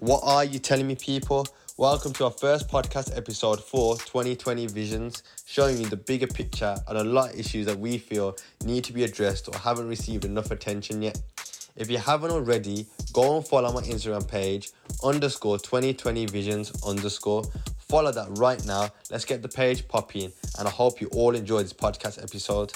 What are you telling me, people? Welcome to our first podcast episode for 2020 Visions, showing you the bigger picture and a lot of issues that we feel need to be addressed or haven't received enough attention yet. If you haven't already, go and follow my Instagram page, underscore 2020 Visions underscore. Follow that right now. Let's get the page popping, and I hope you all enjoy this podcast episode.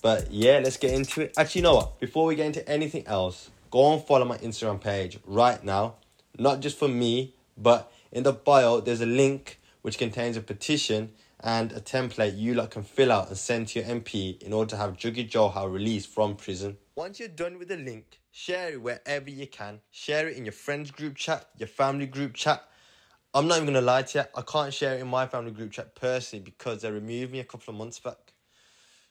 But yeah, let's get into it. Actually, you know what? Before we get into anything else, go and follow my Instagram page right now. Not just for me, but in the bio, there's a link which contains a petition and a template you lot can fill out and send to your MP in order to have Jaggi Johal released from prison. Once you're done with the link, share it wherever you can. Share it in your friends group chat, your family group chat. I'm not even gonna lie to you, I can't share it in my family group chat personally because they removed me a couple of months back.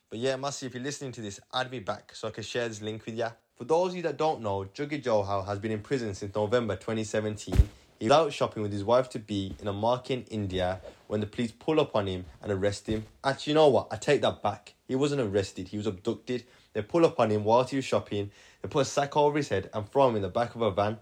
But yeah, Massey, if you're listening to this, add me back so I can share this link with you. For those of you that don't know, Jaggi Johal has been in prison since November 2017. He was out shopping with his wife to be in a market in India when the police pull up on him and arrest him. Actually, you know what? I take that back. He wasn't arrested, he was abducted. They pull up on him whilst he was shopping, they put a sack over his head and throw him in the back of a van.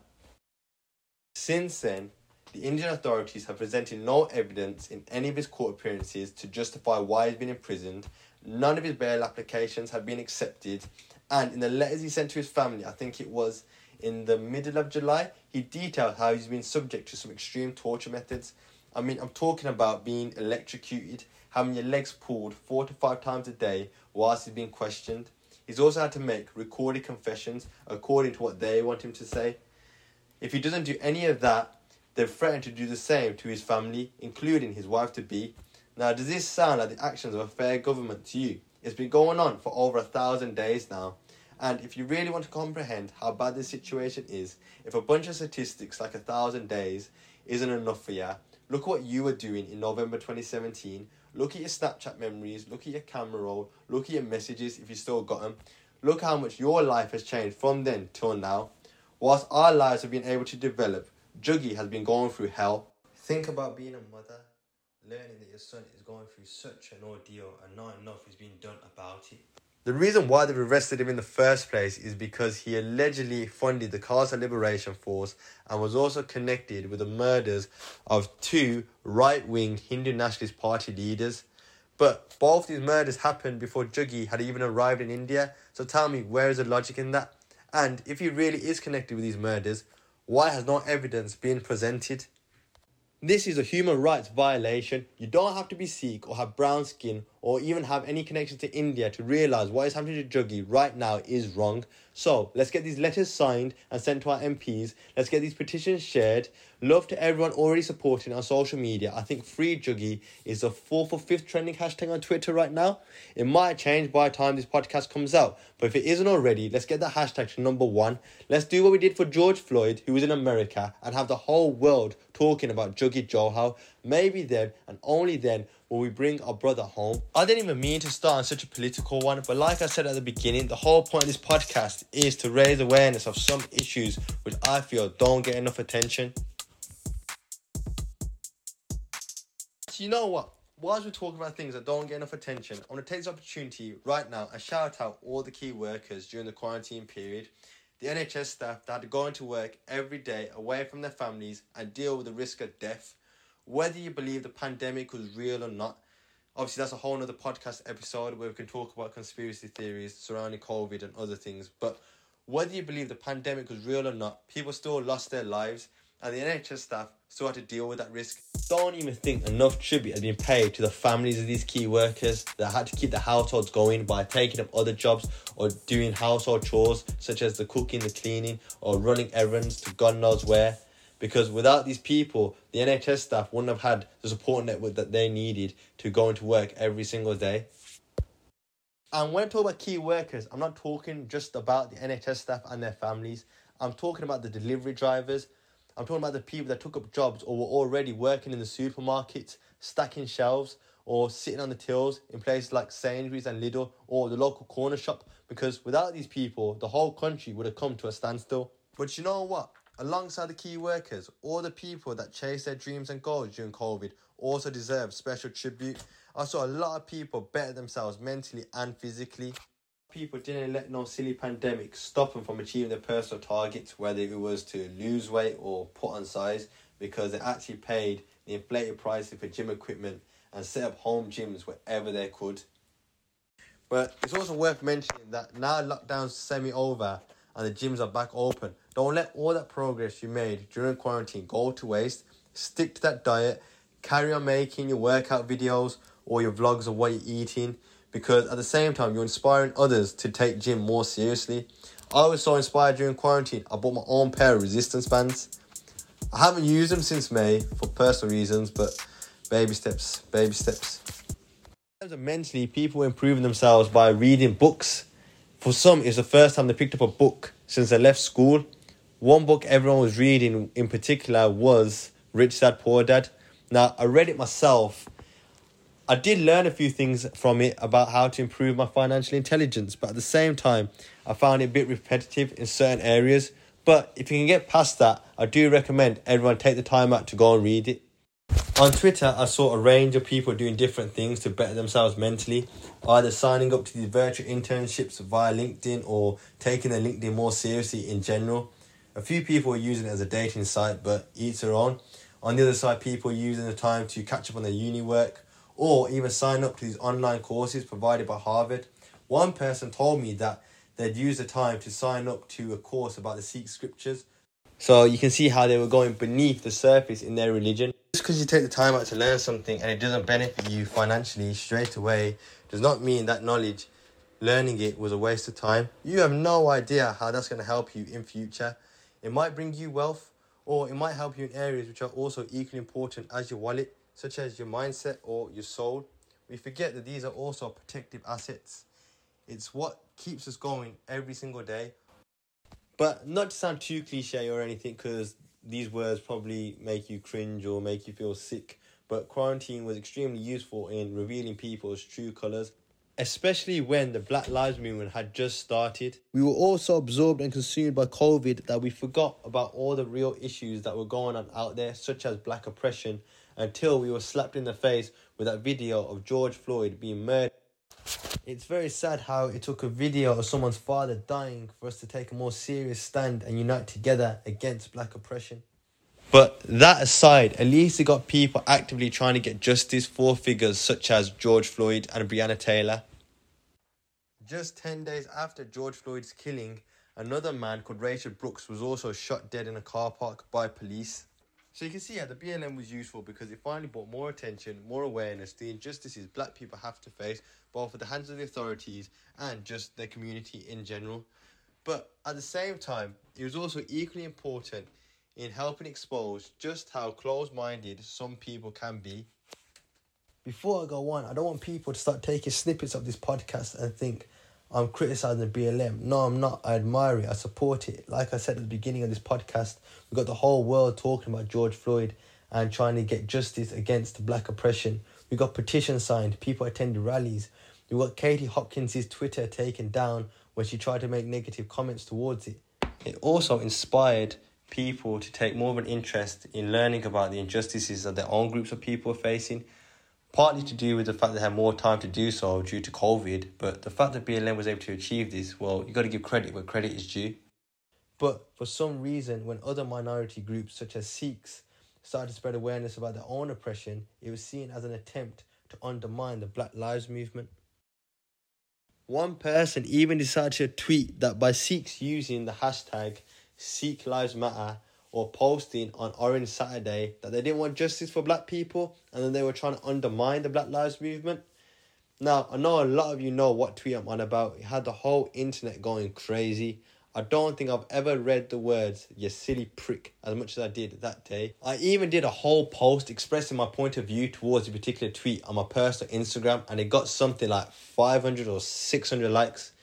Since then, the Indian authorities have presented no evidence in any of his court appearances to justify why he's been imprisoned. None of his bail applications have been accepted, and in the letters he sent to his family, I think it was in the middle of July, he detailed how he's been subject to some extreme torture methods. I mean, I'm talking about being electrocuted, having your legs pulled four to five times a day whilst he's being questioned. He's also had to make recorded confessions according to what they want him to say. If he doesn't do any of that, they've threatened to do the same to his family, including his wife to be. Now, does this sound like the actions of a fair government to you? It's been going on for over a thousand days now. And if you really want to comprehend how bad this situation is, if a bunch of statistics like a thousand days isn't enough for you, look what you were doing in November 2017. Look at your Snapchat memories, look at your camera roll, look at your messages if you still got them. Look how much your life has changed from then till now. Whilst our lives have been able to develop, Jaggi has been going through hell. Think about being a mother, learning that your son is going through such an ordeal and not enough is being done about it. The reason why they've arrested him in the first place is because he allegedly funded the Khalsa Liberation Force and was also connected with the murders of two right wing Hindu Nationalist Party leaders. But both these murders happened before Jaggi had even arrived in India, so tell me, where is the logic in that? And if he really is connected with these murders, why has no evidence been presented? This is a human rights violation. You don't have to be Sikh or have brown skin or even have any connection to India to realise what is happening to Jaggi right now is wrong. So let's get these letters signed and sent to our MPs. Let's get these petitions shared. Love to everyone already supporting on social media. I think Free Jaggi is the fourth or fifth trending hashtag on Twitter right now. It might change by the time this podcast comes out, but if it isn't already, let's get that hashtag to number one. Let's do what we did for George Floyd, who was in America, and have the whole world talking about Jaggi Johal. Maybe then and only then will we bring our brother home. I didn't even mean to start on such a political one, but like I said at the beginning, the whole point of this podcast is to raise awareness of some issues which I feel don't get enough attention. So you know what? Whilst we're talking about things that don't get enough attention, I want to take this opportunity right now and shout out all the key workers during the quarantine period. The NHS staff that had to go into work every day away from their families and deal with the risk of death. Whether you believe the pandemic was real or not, obviously that's a whole other podcast episode where we can talk about conspiracy theories surrounding COVID and other things. But whether you believe the pandemic was real or not, people still lost their lives and the NHS staff still had to deal with that risk. Don't even think enough tribute has been paid to the families of these key workers that had to keep the households going by taking up other jobs or doing household chores such as the cooking, the cleaning, or running errands to God knows where. Because without these people, the NHS staff wouldn't have had the support network that they needed to go into work every single day. And when I talk about key workers, I'm not talking just about the NHS staff and their families. I'm talking about the delivery drivers, I'm talking about the people that took up jobs or were already working in the supermarkets, stacking shelves, or sitting on the tills in places like Sainsbury's and Lidl or the local corner shop. Because without these people, the whole country would have come to a standstill. But you know what? Alongside the key workers, all the people that chased their dreams and goals during COVID also deserve special tribute. I saw a lot of people better themselves mentally and physically. People didn't let no silly pandemic stop them from achieving their personal targets, whether it was to lose weight or put on size, because they actually paid the inflated prices for gym equipment and set up home gyms wherever they could. But it's also worth mentioning that now lockdown's semi over and the gyms are back open, don't let all that progress you made during quarantine go to waste. Stick to that diet, carry on making your workout videos or your vlogs of what you're eating because at the same time you're inspiring others to take gym more seriously. I was so inspired during quarantine, I bought my own pair of resistance bands. I haven't used them since May for personal reasons, but baby steps, baby steps. In terms of mentally, people improving themselves by reading books. For some, it's the first time they picked up a book since they left school. One book everyone was reading in particular was Rich Dad Poor Dad. Now, I read it myself I did learn a few things from it about how to improve my financial intelligence, but at the same time, I found it a bit repetitive in certain areas. But if you can get past that, I do recommend everyone take the time out to go and read it. On Twitter, I saw a range of people doing different things to better themselves mentally, either signing up to these virtual internships via LinkedIn or taking their LinkedIn more seriously in general. A few people are using it as a dating site, but each their own. On the other side, people are using the time to catch up on their uni work or even sign up to these online courses provided by Harvard. One person told me that they'd use the time to sign up to a course about the Sikh scriptures. So you can see how they were going beneath the surface in their religion. Just because you take the time out to learn something and it doesn't benefit you financially straight away does not mean that knowledge, learning it was a waste of time. You have no idea how that's going to help you in future. It might bring you wealth or it might help you in areas which are also equally important as your wallet such as your mindset or your soul, we forget that these are also protective assets. It's what keeps us going every single day. But not to sound too cliche or anything, because these words probably make you cringe or make you feel sick. But quarantine was extremely useful in revealing people's true colours, especially when the Black Lives Movement had just started. We were all so absorbed and consumed by COVID that we forgot about all the real issues that were going on out there, such as black oppression until we were slapped in the face with that video of George Floyd being murdered. It's very sad how it took a video of someone's father dying for us to take a more serious stand and unite together against black oppression. But that aside, at least it got people actively trying to get justice for figures such as George Floyd and Breonna Taylor. Just 10 days after George Floyd's killing, another man called Rayshard Brooks was also shot dead in a car park by police. So you can see how the BLM was useful because it finally brought more attention, more awareness to the injustices black people have to face, both at the hands of the authorities and just their community in general. But at the same time, it was also equally important in helping expose just how closed minded some people can be. Before I go on, I don't want people to start taking snippets of this podcast and think, I'm criticizing BLM. No, I'm not. I admire it. I support it. Like I said at the beginning of this podcast, we got the whole world talking about George Floyd and trying to get justice against black oppression. We got petitions signed. People attended rallies. We got Katie Hopkins's Twitter taken down when she tried to make negative comments towards it. It also inspired people to take more of an interest in learning about the injustices that their own groups of people are facing partly to do with the fact they had more time to do so due to COVID, but the fact that BLM was able to achieve this, well, you got to give credit where credit is due. But for some reason, when other minority groups such as Sikhs started to spread awareness about their own oppression, it was seen as an attempt to undermine the Black Lives Movement. One person even decided to tweet that by Sikhs using the hashtag Sikh Lives Matter, or posting on Orange Saturday that they didn't want justice for black people and then they were trying to undermine the Black Lives Movement. Now, I know a lot of you know what tweet I'm on about. It had the whole internet going crazy. I don't think I've ever read the words, you silly prick, as much as I did that day. I even did a whole post expressing my point of view towards a particular tweet on my personal Instagram, and it got something like 500 or 600 likes.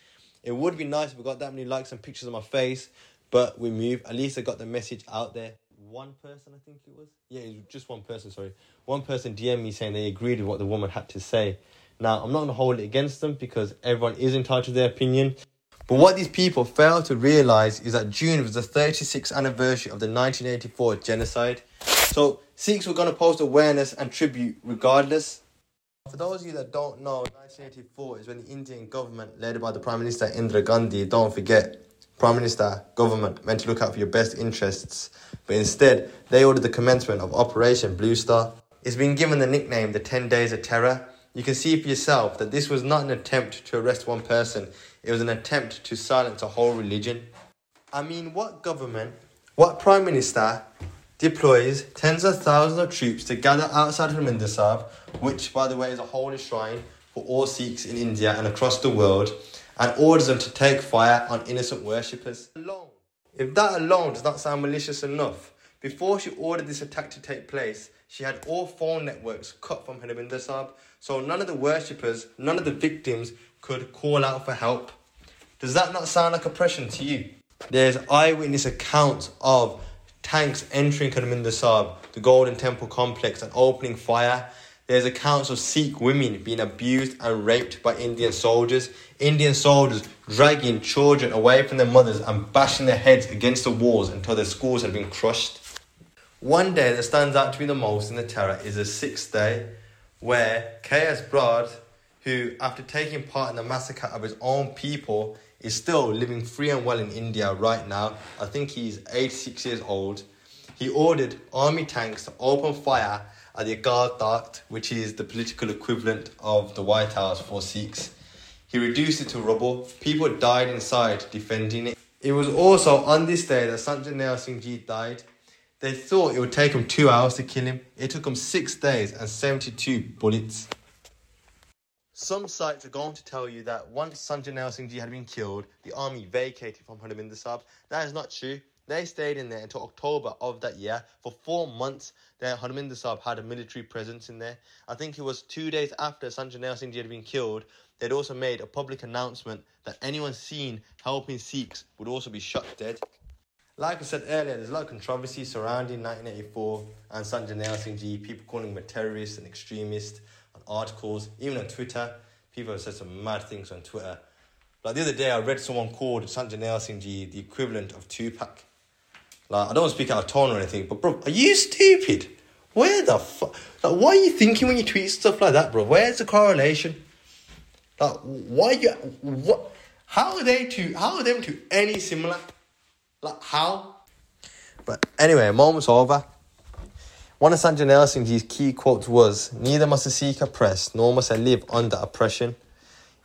It would be nice if we got that many likes and pictures of my face, but we moved. At least I got the message out there. One person, I think it was. Yeah, it was just one person. Sorry, one person DM me saying they agreed with what the woman had to say. Now I'm not gonna hold it against them because everyone is entitled to their opinion. But what these people fail to realize is that June was the 36th anniversary of the 1984 genocide. So Sikhs were gonna post awareness and tribute regardless. For those of you that don't know, 1984 is when the Indian government, led by the Prime Minister Indira Gandhi, don't forget, Prime Minister, government, meant to look out for your best interests, but instead, they ordered the commencement of Operation Blue Star. It's been given the nickname the 10 Days of Terror. You can see for yourself that this was not an attempt to arrest one person, it was an attempt to silence a whole religion. I mean, what government, what Prime Minister deploys tens of thousands of troops to gather outside Harmandir Sahib, which, by the way, is a holy shrine for all Sikhs in India and across the world, and orders them to take fire on innocent worshippers. If that alone does not sound malicious enough, before she ordered this attack to take place, she had all phone networks cut from Sahib, so none of the worshippers, none of the victims could call out for help. Does that not sound like oppression to you? There's eyewitness accounts of tanks entering Sahib, the Golden Temple complex, and opening fire. There's accounts of Sikh women being abused and raped by Indian soldiers. Indian soldiers dragging children away from their mothers and bashing their heads against the walls until their skulls had been crushed. One day that stands out to me the most in the terror is the sixth day, where K.S. Brar, who, after taking part in the massacre of his own people, is still living free and well in India right now. I think he's 86 years old. He ordered army tanks to open fire at the Akal Takht, which is the political equivalent of the White House for Sikhs. He reduced it to rubble. People died inside defending it. It was also on this day that Jarnail Singh Ji died. They thought it would take them two hours to kill him. It took them six days and 72 bullets. Some sites are going to tell you that once Jarnail Singh Ji had been killed, the army vacated from Harmandir Sahib. That is not true. They stayed in there until October of that year. For four months, Harmandir Sahib had a military presence in there. I think it was two days after Sant Jarnail Singh Ji had been killed, they'd also made a public announcement that anyone seen helping Sikhs would also be shot dead. Like I said earlier, there's a lot of controversy surrounding 1984 and Sant Jarnail Singh Ji, people calling him a terrorist and extremist on articles, even on Twitter. People have said some mad things on Twitter. Like the other day, I read someone called Sant Jarnail Singh Ji the equivalent of Tupac. Like, I don't want to speak out of tone or anything, but bro, are you stupid? Where the fuck? Like, what are you thinking when you tweet stuff like that, bro? Where's the correlation? Like, why you, what? How are they to? how are them to any similar? Like, how? But anyway, moment's over. One of Sant Jarnail key quotes was, Neither must a Sikh oppress, nor must I live under oppression.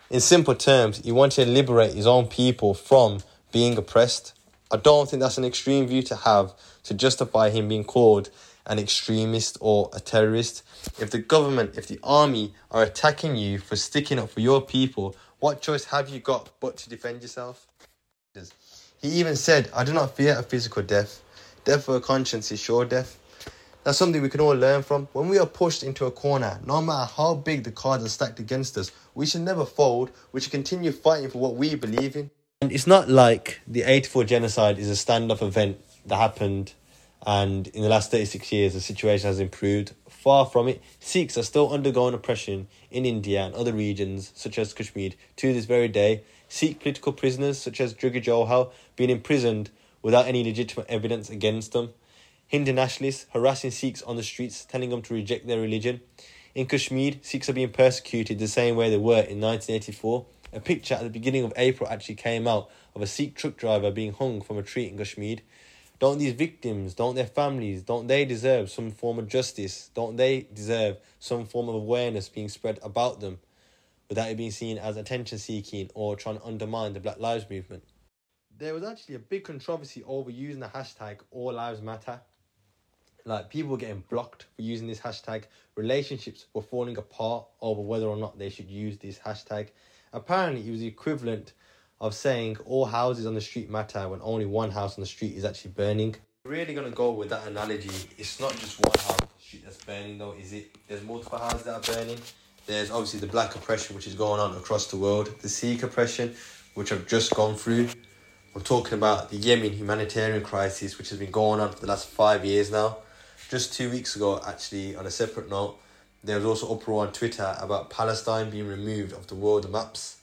In simple terms, he wanted to liberate his own people from being oppressed. I don't think that's an extreme view to have to justify him being called an extremist or a terrorist. If the government, if the army are attacking you for sticking up for your people, what choice have you got but to defend yourself? He even said, I do not fear a physical death. Death for a conscience is sure death. That's something we can all learn from. When we are pushed into a corner, no matter how big the cards are stacked against us, we should never fold. We should continue fighting for what we believe in. And it's not like the 84 genocide is a standoff event that happened and in the last 36 years the situation has improved. Far from it, Sikhs are still undergoing oppression in India and other regions such as Kashmir to this very day. Sikh political prisoners such as Jaggi Johal being imprisoned without any legitimate evidence against them. Hindu nationalists harassing Sikhs on the streets, telling them to reject their religion. In Kashmir, Sikhs are being persecuted the same way they were in 1984. A picture at the beginning of April actually came out of a Sikh truck driver being hung from a tree in Kashmir. Don't these victims, don't their families, don't they deserve some form of justice? Don't they deserve some form of awareness being spread about them? without it being seen as attention seeking or trying to undermine the Black Lives Movement. There was actually a big controversy over using the hashtag All Lives Matter. Like people were getting blocked for using this hashtag. Relationships were falling apart over whether or not they should use this hashtag. Apparently, it was the equivalent of saying all houses on the street matter when only one house on the street is actually burning. Really gonna go with that analogy. It's not just one house on street that's burning, though, is it? There's multiple houses that are burning. There's obviously the black oppression which is going on across the world, the Sikh oppression which I've just gone through. We're talking about the Yemen humanitarian crisis which has been going on for the last five years now. Just two weeks ago, actually, on a separate note, there was also uproar on Twitter about Palestine being removed off the world maps.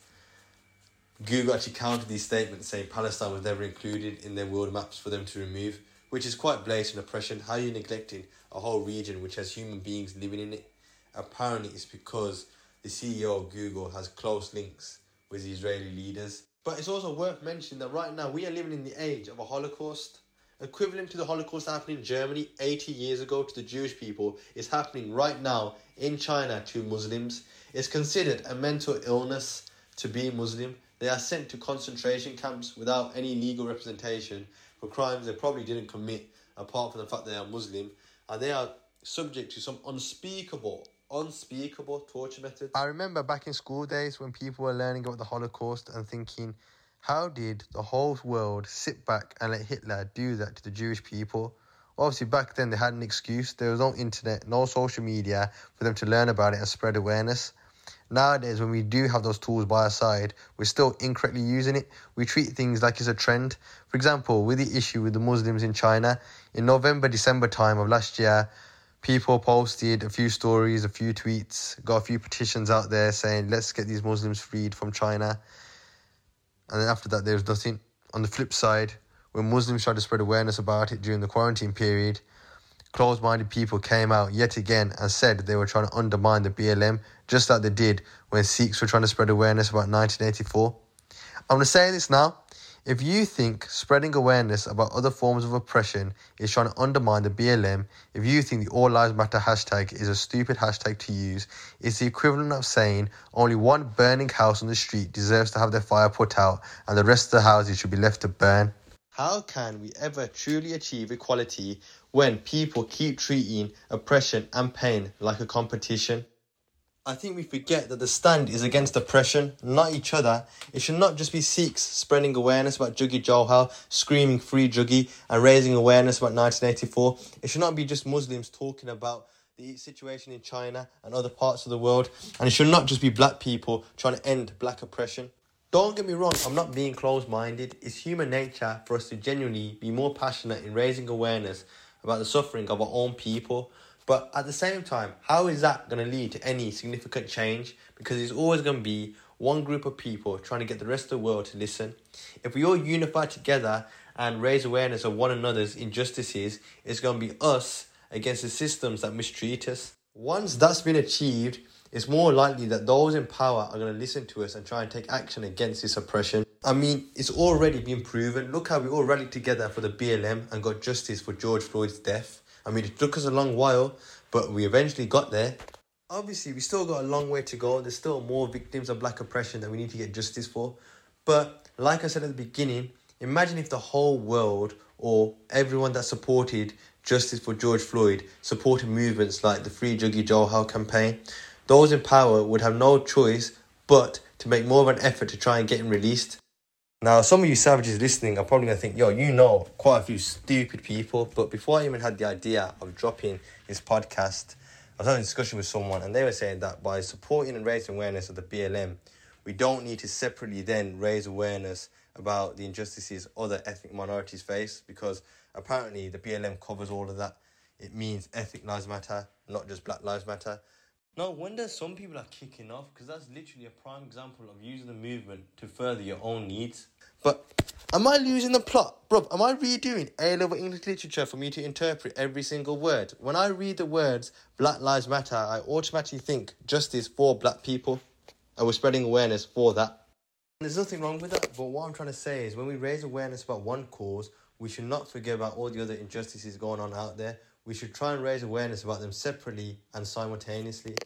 Google actually countered these statements saying Palestine was never included in their world maps for them to remove, which is quite blatant oppression. How are you neglecting a whole region which has human beings living in it? apparently it's because the CEO of Google has close links with Israeli leaders. But it's also worth mentioning that right now we are living in the age of a Holocaust. Equivalent to the Holocaust happening in Germany 80 years ago to the Jewish people is happening right now in China to Muslims. It's considered a mental illness to be Muslim. They are sent to concentration camps without any legal representation for crimes they probably didn't commit, apart from the fact they are Muslim, and they are subject to some unspeakable, unspeakable torture methods. I remember back in school days when people were learning about the Holocaust and thinking, how did the whole world sit back and let Hitler do that to the Jewish people? Obviously, back then they had an excuse. There was no internet, no social media for them to learn about it and spread awareness. Nowadays, when we do have those tools by our side, we're still incorrectly using it. We treat things like it's a trend. For example, with the issue with the Muslims in China, in November, December time of last year, people posted a few stories, a few tweets, got a few petitions out there saying, let's get these Muslims freed from China. And then after that, there was nothing. On the flip side, when Muslims tried to spread awareness about it during the quarantine period, closed minded people came out yet again and said they were trying to undermine the BLM, just like they did when Sikhs were trying to spread awareness about 1984. I'm going to say this now. If you think spreading awareness about other forms of oppression is trying to undermine the BLM, if you think the All Lives Matter hashtag is a stupid hashtag to use, it's the equivalent of saying only one burning house on the street deserves to have their fire put out and the rest of the houses should be left to burn. How can we ever truly achieve equality when people keep treating oppression and pain like a competition? I think we forget that the stand is against oppression, not each other. It should not just be Sikhs spreading awareness about Jaggi Johal, screaming free Jaggi, and raising awareness about 1984. It should not be just Muslims talking about the situation in China and other parts of the world. And it should not just be black people trying to end black oppression. Don't get me wrong, I'm not being closed minded. It's human nature for us to genuinely be more passionate in raising awareness about the suffering of our own people. But at the same time, how is that going to lead to any significant change? Because there's always going to be one group of people trying to get the rest of the world to listen. If we all unify together and raise awareness of one another's injustices, it's going to be us against the systems that mistreat us. Once that's been achieved, it's more likely that those in power are going to listen to us and try and take action against this oppression. I mean, it's already been proven. Look how we all rallied together for the BLM and got justice for George Floyd's death. I mean, it took us a long while, but we eventually got there. Obviously, we still got a long way to go. There's still more victims of black oppression that we need to get justice for. But like I said at the beginning, imagine if the whole world or everyone that supported justice for George Floyd supported movements like the Free Jaggi Johal campaign those in power would have no choice but to make more of an effort to try and get him released. Now, some of you savages listening are probably going to think, yo, you know quite a few stupid people. But before I even had the idea of dropping this podcast, I was having a discussion with someone and they were saying that by supporting and raising awareness of the BLM, we don't need to separately then raise awareness about the injustices other ethnic minorities face because apparently the BLM covers all of that. It means ethnic lives matter, not just black lives matter. No wonder some people are kicking off because that's literally a prime example of using the movement to further your own needs. But am I losing the plot? Bro, am I redoing A level English literature for me to interpret every single word? When I read the words Black Lives Matter, I automatically think justice for black people. And we're spreading awareness for that. There's nothing wrong with that, but what I'm trying to say is when we raise awareness about one cause, we should not forget about all the other injustices going on out there we should try and raise awareness about them separately and simultaneously.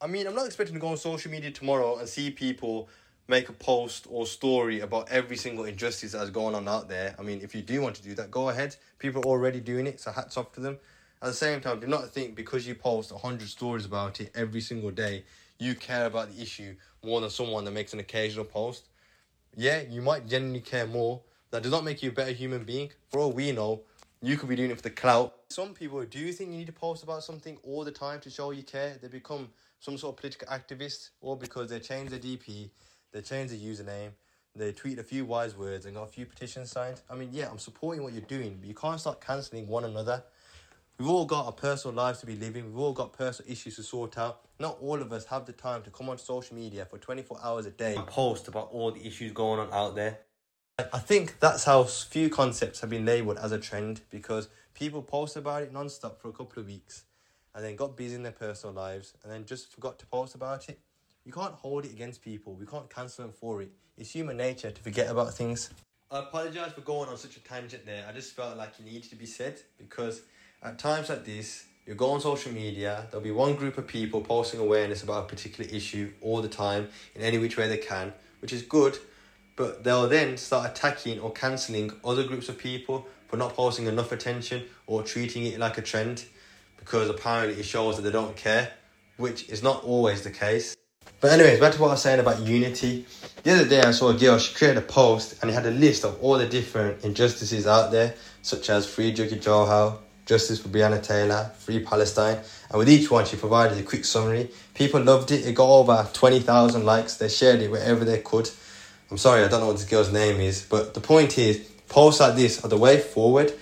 I mean, I'm not expecting to go on social media tomorrow and see people make a post or story about every single injustice that's going on out there. I mean, if you do want to do that, go ahead. People are already doing it, so hats off to them. At the same time, do not think because you post 100 stories about it every single day, you care about the issue more than someone that makes an occasional post. Yeah, you might genuinely care more. That does not make you a better human being. For all we know, you could be doing it for the clout. Some people, do think you need to post about something all the time to show you care? They become some sort of political activist, or because they change their DP, they change their username, they tweet a few wise words and got a few petitions signed. I mean, yeah, I'm supporting what you're doing, but you can't start cancelling one another. We've all got our personal lives to be living. We've all got personal issues to sort out. Not all of us have the time to come on social media for 24 hours a day and post about all the issues going on out there. I think that's how few concepts have been labelled as a trend because people post about it non-stop for a couple of weeks and then got busy in their personal lives and then just forgot to post about it. You can't hold it against people. We can't cancel them for it. It's human nature to forget about things. I apologize for going on such a tangent there. I just felt like it needed to be said because at times like this, you go on social media, there'll be one group of people posting awareness about a particular issue all the time in any which way they can, which is good, but they'll then start attacking or cancelling other groups of people for not posting enough attention or treating it like a trend because apparently it shows that they don't care, which is not always the case. But anyways, back to what I was saying about unity. The other day I saw a girl, she created a post and it had a list of all the different injustices out there, such as Free Jaggi Johal, Justice for Breonna Taylor, Free Palestine, and with each one she provided a quick summary. People loved it, it got over 20,000 likes, they shared it wherever they could. I'm sorry, I don't know what this girl's name is, but the point is, posts like this are the way forward.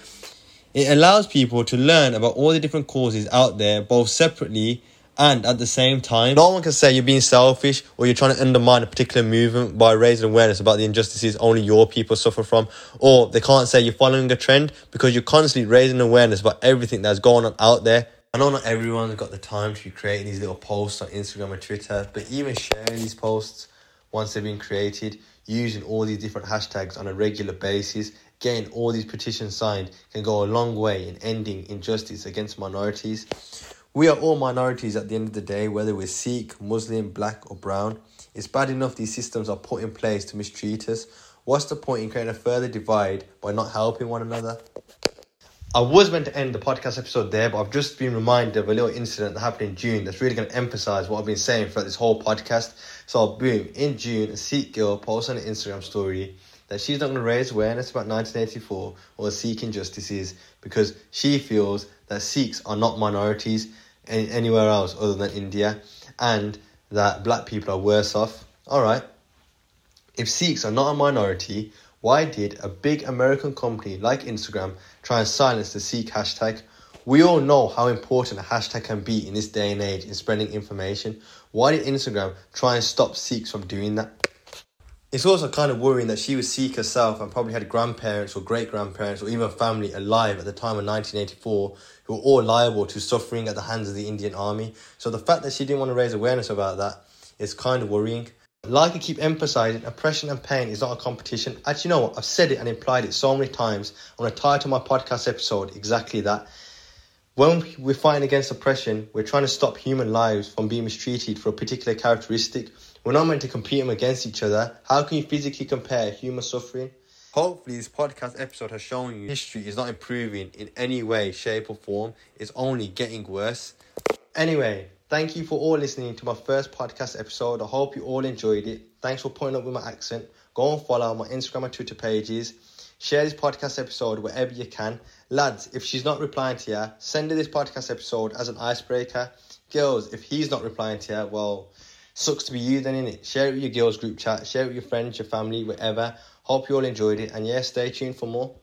It allows people to learn about all the different causes out there, both separately and at the same time. No one can say you're being selfish or you're trying to undermine a particular movement by raising awareness about the injustices only your people suffer from, or they can't say you're following a trend because you're constantly raising awareness about everything that's going on out there. I know not everyone's got the time to be creating these little posts on Instagram or Twitter, but even sharing these posts once they've been created, using all these different hashtags on a regular basis, getting all these petitions signed can go a long way in ending injustice against minorities. We are all minorities at the end of the day, whether we're Sikh, Muslim, black, or brown. It's bad enough these systems are put in place to mistreat us. What's the point in creating a further divide by not helping one another? I was meant to end the podcast episode there, but I've just been reminded of a little incident that happened in June that's really going to emphasize what I've been saying throughout this whole podcast. So, boom, in June, a Sikh girl posts on an Instagram story that she's not going to raise awareness about 1984 or Sikh injustices because she feels that Sikhs are not minorities anywhere else other than India and that black people are worse off. Alright, if Sikhs are not a minority, why did a big American company like Instagram try and silence the Sikh hashtag? We all know how important a hashtag can be in this day and age in spreading information. Why did Instagram try and stop Sikhs from doing that? It's also kind of worrying that she was Sikh herself and probably had grandparents or great grandparents or even family alive at the time of 1984 who were all liable to suffering at the hands of the Indian army. So the fact that she didn't want to raise awareness about that is kind of worrying. Like I keep emphasizing, oppression and pain is not a competition. Actually, you know what? I've said it and implied it so many times. I'm going to title my podcast episode exactly that. When we're fighting against oppression, we're trying to stop human lives from being mistreated for a particular characteristic. We're not meant to compete them against each other. How can you physically compare human suffering? Hopefully, this podcast episode has shown you history is not improving in any way, shape, or form. It's only getting worse. Anyway, Thank you for all listening to my first podcast episode. I hope you all enjoyed it. Thanks for putting up with my accent. Go and follow my Instagram and Twitter pages. Share this podcast episode wherever you can. Lads, if she's not replying to you, send her this podcast episode as an icebreaker. Girls, if he's not replying to you, well, sucks to be you then, innit? Share it with your girls group chat, share it with your friends, your family, whatever. Hope you all enjoyed it. And yeah, stay tuned for more.